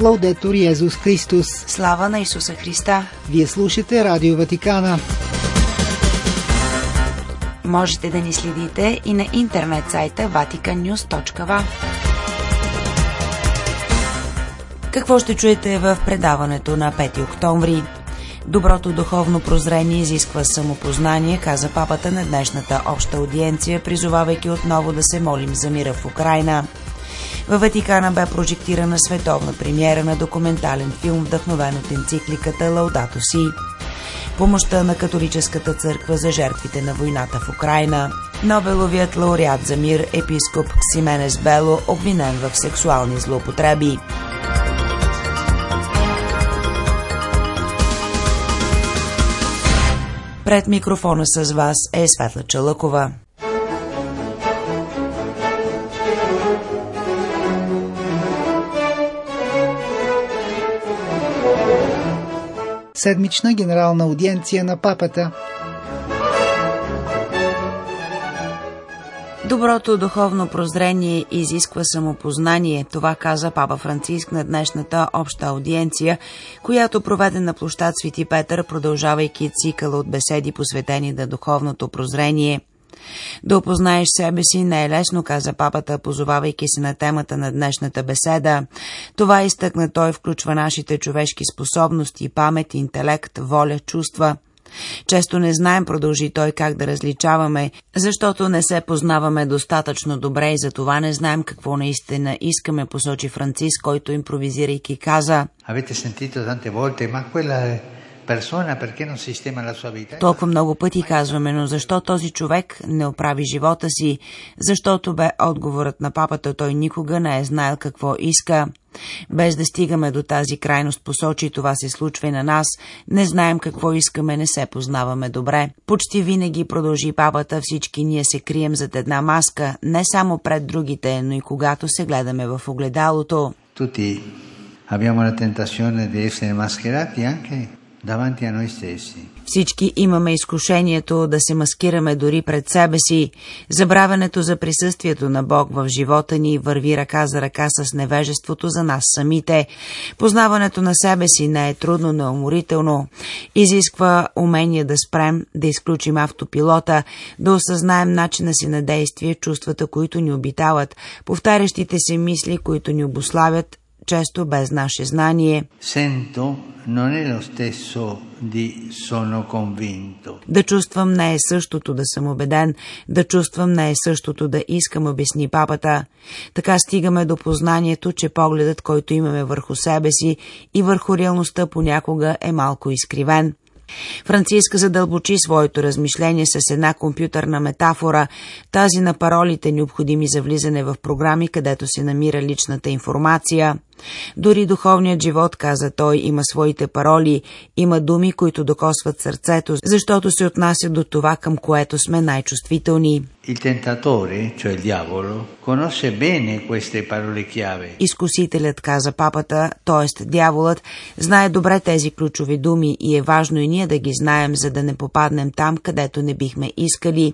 Лаудетор Йезус Христос. Слава на Исуса Христа! Вие слушате Радио Ватикана. Можете да ни следите и на интернет сайта vaticannews.va Какво ще чуете в предаването на 5 октомври? Доброто духовно прозрение изисква самопознание, каза папата на днешната обща аудиенция, призовавайки отново да се молим за мира в Украина. Във Ватикана бе прожектирана световна премиера на документален филм, вдъхновен от енцикликата Лаудато Си. Помощта на католическата църква за жертвите на войната в Украина. Нобеловият лауреат за мир епископ Ксименес Бело обвинен в сексуални злоупотреби. Пред микрофона с вас е Светла Чалъкова. Седмична генерална аудиенция на папата. Доброто духовно прозрение изисква самопознание, това каза Папа Франциск на днешната обща аудиенция, която проведе на площад Свети Петър, продължавайки цикъла от беседи посветени на духовното прозрение. Да опознаеш себе си не е лесно, каза папата, позовавайки се на темата на днешната беседа. Това изтъкна той включва нашите човешки способности, памет, интелект, воля, чувства – често не знаем, продължи той, как да различаваме, защото не се познаваме достатъчно добре и за това не знаем какво наистина искаме, посочи Франциск, който импровизирайки каза. Avete sentito tante volte, ma quella толкова много пъти казваме, но защо този човек не оправи живота си? Защото бе отговорът на папата, той никога не е знаел какво иска. Без да стигаме до тази крайност, посочи това се случва и на нас, не знаем какво искаме, не се познаваме добре. Почти винаги продължи папата, всички ние се крием зад една маска, не само пред другите, но и когато се гледаме в огледалото. Tutti abbiamo la tentazione di essere mascherati anche Всички имаме изкушението да се маскираме дори пред себе си. Забравянето за присъствието на Бог в живота ни върви ръка за ръка с невежеството за нас самите. Познаването на себе си не е трудно, но е уморително. Изисква умение да спрем, да изключим автопилота, да осъзнаем начина си на действие, чувствата, които ни обитават, повтарящите се мисли, които ни обославят, често без наше знание. Sento non è lo stesso di sono convinto. Да чувствам не е същото да съм убеден, да чувствам не е същото да искам, обясни папата. Така стигаме до познанието, че погледът, който имаме върху себе си и върху реалността понякога е малко изкривен. Франциск задълбочи своето размишление с една компютърна метафора, тази на паролите, необходими за влизане в програми, където се намира личната информация. Дори духовният живот, каза той, има своите пароли, има думи, които докосват сърцето, защото се отнася до това, към което сме най-чувствителни. Изкусителят, каза папата, т.е. дяволът, знае добре тези ключови думи и е важно и ние да ги знаем, за да не попаднем там, където не бихме искали.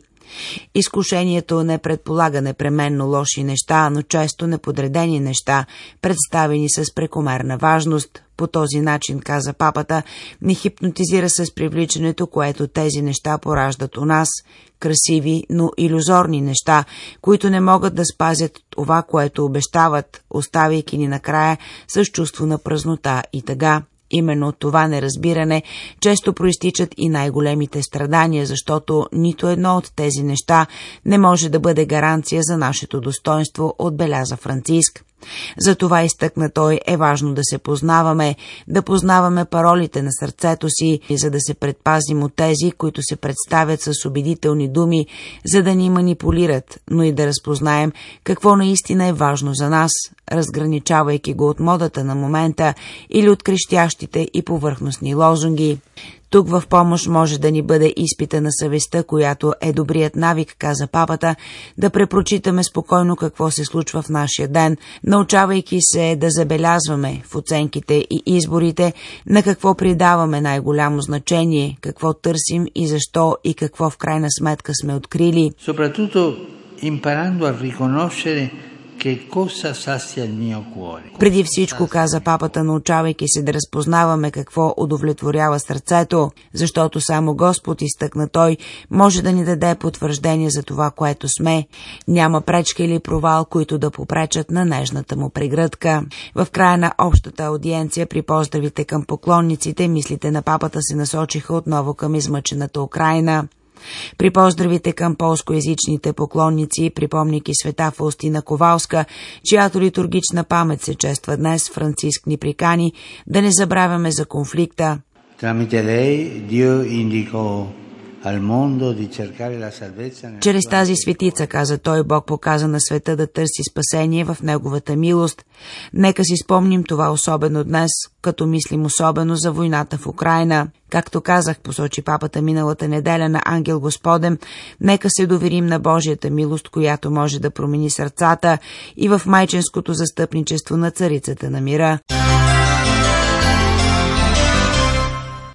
Изкушението не предполага непременно лоши неща, но често неподредени неща, представени с прекомерна важност. По този начин, каза папата, ни хипнотизира с привличането, което тези неща пораждат у нас. Красиви, но иллюзорни неща, които не могат да спазят това, което обещават, оставяйки ни накрая с чувство на празнота и тъга. Именно от това неразбиране често проистичат и най-големите страдания, защото нито едно от тези неща не може да бъде гаранция за нашето достоинство, отбеляза Франциск. Затова изтъкна той е важно да се познаваме, да познаваме паролите на сърцето си, за да се предпазим от тези, които се представят с убедителни думи, за да ни манипулират, но и да разпознаем какво наистина е важно за нас, разграничавайки го от модата на момента или от крещящите и повърхностни лозунги. Тук в помощ може да ни бъде изпита на съвестта, която е добрият навик, каза папата, да препрочитаме спокойно какво се случва в нашия ден, научавайки се да забелязваме в оценките и изборите на какво придаваме най-голямо значение, какво търсим и защо и какво в крайна сметка сме открили. Soprattutto imparando a riconoscere Преди всичко, каза папата, научавайки се да разпознаваме какво удовлетворява сърцето, защото само Господ, изтъкна той, може да ни даде потвърждение за това, което сме. Няма пречка или провал, които да попречат на нежната му прегръдка. В края на общата аудиенция при поздравите към поклонниците, мислите на папата се насочиха отново към измъчената Украина. При поздравите към полскоязичните поклонници, припомняйки света Фаустина Ковалска, чиято литургична памет се чества днес, Франциск ни прикани да не забравяме за конфликта. Tramite lei Dio indicò чрез тази светица, каза той, Бог показа на света да търси спасение в Неговата милост. Нека си спомним това особено днес, като мислим особено за войната в Украина. Както казах, посочи папата миналата неделя на Ангел Господен, нека се доверим на Божията милост, която може да промени сърцата и в майчинското застъпничество на царицата на мира.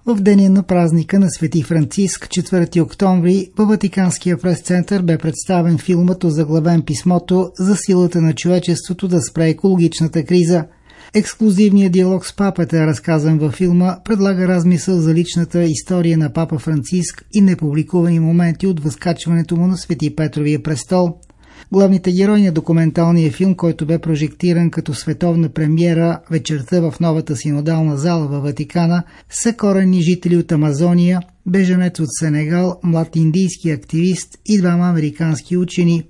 В деня на празника на Свети Франциск, 4 октомври, във Ватиканския прес-център бе представен филмът заглавен писмото за силата на човечеството да спре екологичната криза. Ексклюзивният диалог с папата, разказан във филма, предлага размисъл за личната история на папа Франциск и непубликувани моменти от възкачването му на Свети Петровия престол – Главните герои на документалния филм, който бе прожектиран като световна премиера вечерта в новата синодална зала във Ватикана, са корени жители от Амазония, беженец от Сенегал, млад индийски активист и двама американски учени.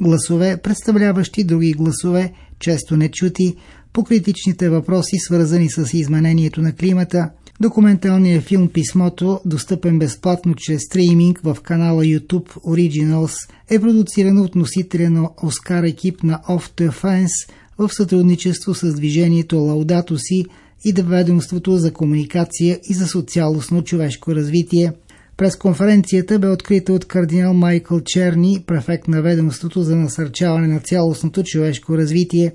Гласове, представляващи други гласове, често нечути, по критичните въпроси, свързани с изменението на климата, Документалният филм Писмото, достъпен безплатно чрез стриминг в канала YouTube Originals, е продуциран от носителя на Оскар екип на Off the Fence в сътрудничество с движението Лаудато си и ведомството за комуникация и за социалностно човешко развитие. През конференцията бе открита от кардинал Майкъл Черни, префект на ведомството за насърчаване на цялостното човешко развитие.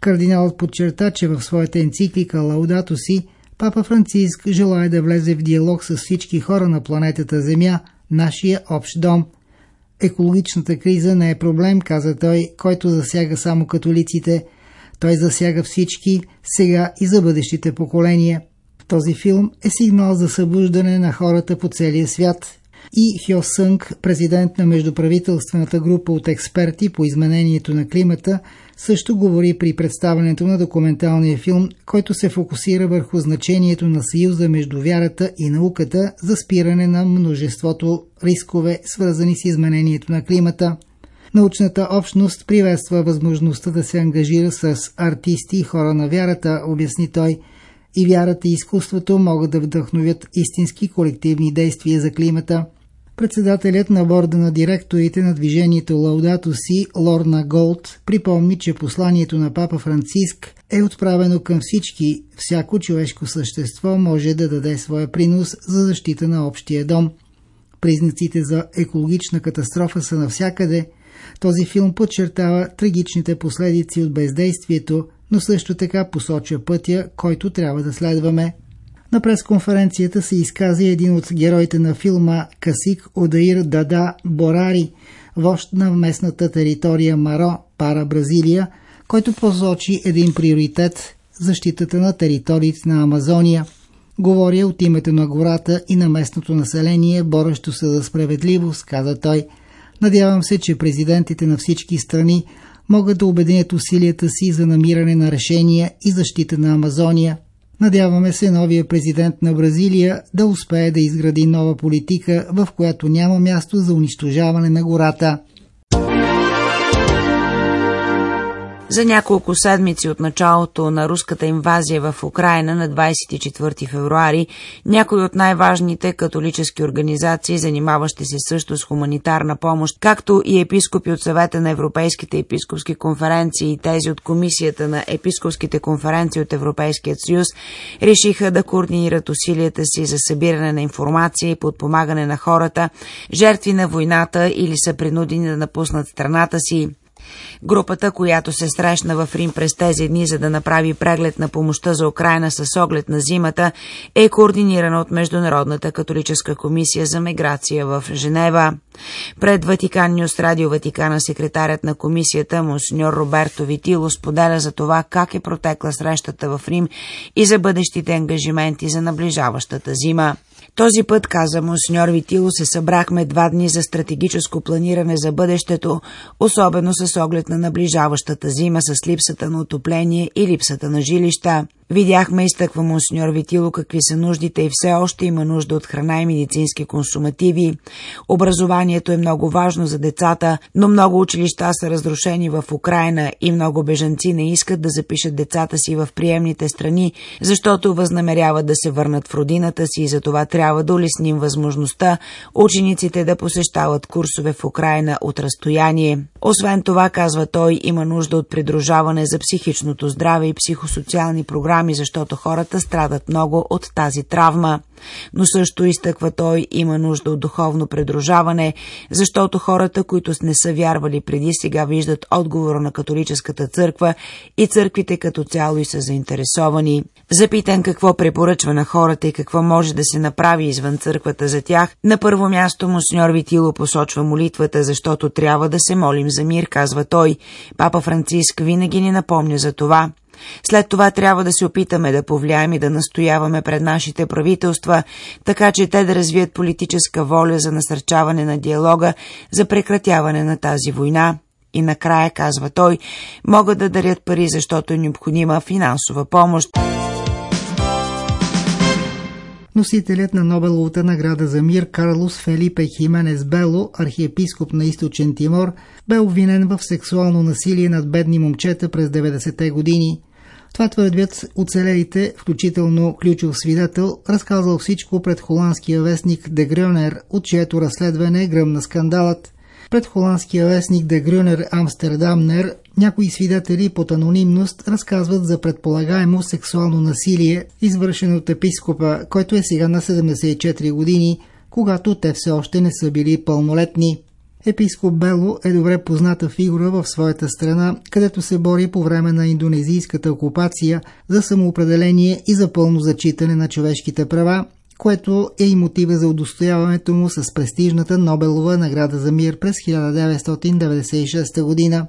Кардиналът подчерта, че в своята енциклика Лаудато си Папа Франциск желая да влезе в диалог с всички хора на планетата Земя, нашия общ дом. Екологичната криза не е проблем, каза той, който засяга само католиците. Той засяга всички, сега и за бъдещите поколения. Този филм е сигнал за събуждане на хората по целия свят. И Хьо Сънг, президент на междуправителствената група от експерти по изменението на климата, също говори при представянето на документалния филм, който се фокусира върху значението на съюза между вярата и науката за спиране на множеството рискове, свързани с изменението на климата. Научната общност приветства възможността да се ангажира с артисти и хора на вярата, обясни той, и вярата и изкуството могат да вдъхновят истински колективни действия за климата – Председателят на борда на директорите на движението Лаудато Си, Лорна Голд, припомни, че посланието на папа Франциск е отправено към всички. Всяко човешко същество може да даде своя принос за защита на общия дом. Признаците за екологична катастрофа са навсякъде. Този филм подчертава трагичните последици от бездействието, но също така посочва пътя, който трябва да следваме. На пресконференцията се изказа един от героите на филма Касик Одаир Дада Борари, вожд на местната територия Маро, пара Бразилия, който посочи един приоритет – защитата на териториите на Амазония. Говоря от името на гората и на местното население, борещо се за справедливост, каза той. Надявам се, че президентите на всички страни могат да обединят усилията си за намиране на решения и защита на Амазония, Надяваме се новия президент на Бразилия да успее да изгради нова политика, в която няма място за унищожаване на гората. За няколко седмици от началото на руската инвазия в Украина на 24 февруари, някои от най-важните католически организации, занимаващи се също с хуманитарна помощ, както и епископи от съвета на Европейските епископски конференции и тези от Комисията на епископските конференции от Европейският съюз, решиха да координират усилията си за събиране на информация и подпомагане на хората, жертви на войната или са принудени да напуснат страната си Групата, която се срещна в Рим през тези дни, за да направи преглед на помощта за Украина с оглед на зимата, е координирана от Международната католическа комисия за миграция в Женева. Пред Ватикан Нюс Радио Ватикана секретарят на комисията Монсеньор Роберто Витило споделя за това как е протекла срещата в Рим и за бъдещите ангажименти за наближаващата зима. Този път, каза монсеньор Витило, се събрахме два дни за стратегическо планиране за бъдещето, особено с оглед на наближаващата зима с липсата на отопление и липсата на жилища. Видяхме, изтъква монсеньор Витило, какви са нуждите и все още има нужда от храна и медицински консумативи. Образованието е много важно за децата, но много училища са разрушени в Украина и много бежанци не искат да запишат децата си в приемните страни, защото възнамеряват да се върнат в родината си и за това трябва да улесним възможността учениците да посещават курсове в Украина от разстояние. Освен това, казва той, има нужда от придружаване за психичното здраве и психосоциални програми, защото хората страдат много от тази травма но също изтъква той има нужда от духовно предружаване, защото хората, които не са вярвали преди сега виждат отговора на католическата църква и църквите като цяло и са заинтересовани. Запитан какво препоръчва на хората и какво може да се направи извън църквата за тях, на първо място Монсеньор Витило посочва молитвата, защото трябва да се молим за мир, казва той. Папа Франциск винаги ни напомня за това. След това трябва да се опитаме да повлияем и да настояваме пред нашите правителства, така че те да развият политическа воля за насърчаване на диалога, за прекратяване на тази война. И накрая, казва той, могат да дарят пари, защото е необходима финансова помощ. Носителят на Нобеловата награда за мир Карлос Фелипе Хименес Бело, архиепископ на източен Тимор, бе обвинен в сексуално насилие над бедни момчета през 90-те години. Това твърдят оцелелите, включително ключов свидетел, разказал всичко пред холандския вестник Де Грюнер, от чието разследване гръмна скандалът. Пред холандския вестник Де Грюнер Амстердамнер някои свидетели под анонимност разказват за предполагаемо сексуално насилие, извършено от епископа, който е сега на 74 години, когато те все още не са били пълнолетни. Епископ Бело е добре позната фигура в своята страна, където се бори по време на индонезийската окупация за самоопределение и за пълно зачитане на човешките права, което е и мотива за удостояването му с престижната Нобелова награда за мир през 1996 година.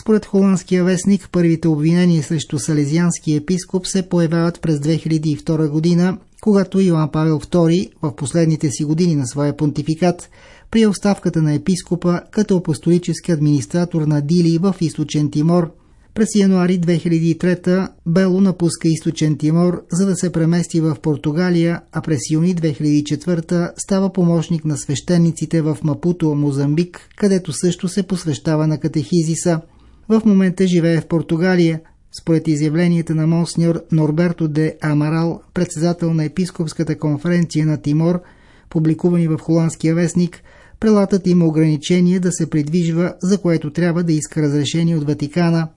Според холандския вестник, първите обвинения срещу салезиански епископ се появяват през 2002 година, когато Йоан Павел II в последните си години на своя понтификат при оставката на епископа като апостолически администратор на Дили в източен Тимор. През януари 2003 Бело напуска източен Тимор, за да се премести в Португалия, а през юни 2004 става помощник на свещениците в Мапуто, Мозамбик, където също се посвещава на катехизиса. В момента живее в Португалия. Според изявленията на монсньор Норберто де Амарал, председател на епископската конференция на Тимор, публикувани в холандския вестник, прелатът има ограничение да се придвижва, за което трябва да иска разрешение от Ватикана.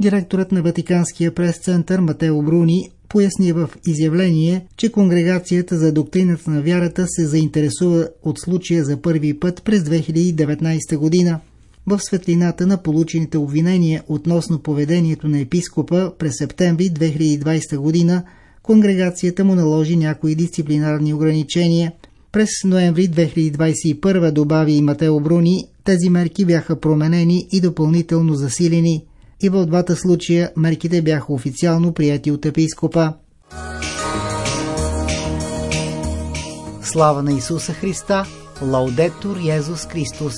Директорът на Ватиканския прес-център Матео Бруни поясни в изявление, че Конгрегацията за доктрината на вярата се заинтересува от случая за първи път през 2019 година. В светлината на получените обвинения относно поведението на епископа през септември 2020 година, конгрегацията му наложи някои дисциплинарни ограничения – през ноември 2021 добави Матео Бруни, тези мерки бяха променени и допълнително засилени. И в двата случая мерките бяха официално прияти от епископа. Слава на Исуса Христа! Лаудетур Йезус Христос!